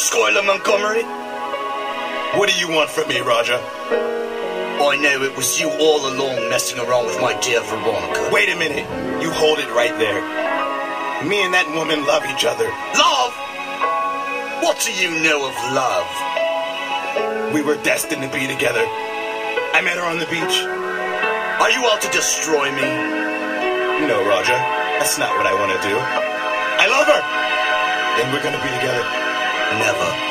Skylar Montgomery? What do you want from me, Roger? I know it was you all along messing around with my dear Veronica. Wait a minute. You hold it right there. Me and that woman love each other. Love? What do you know of love? We were destined to be together. I met her on the beach. Are you out to destroy me? No, Roger. That's not what I want to do. I love her. And we're gonna be together. Never.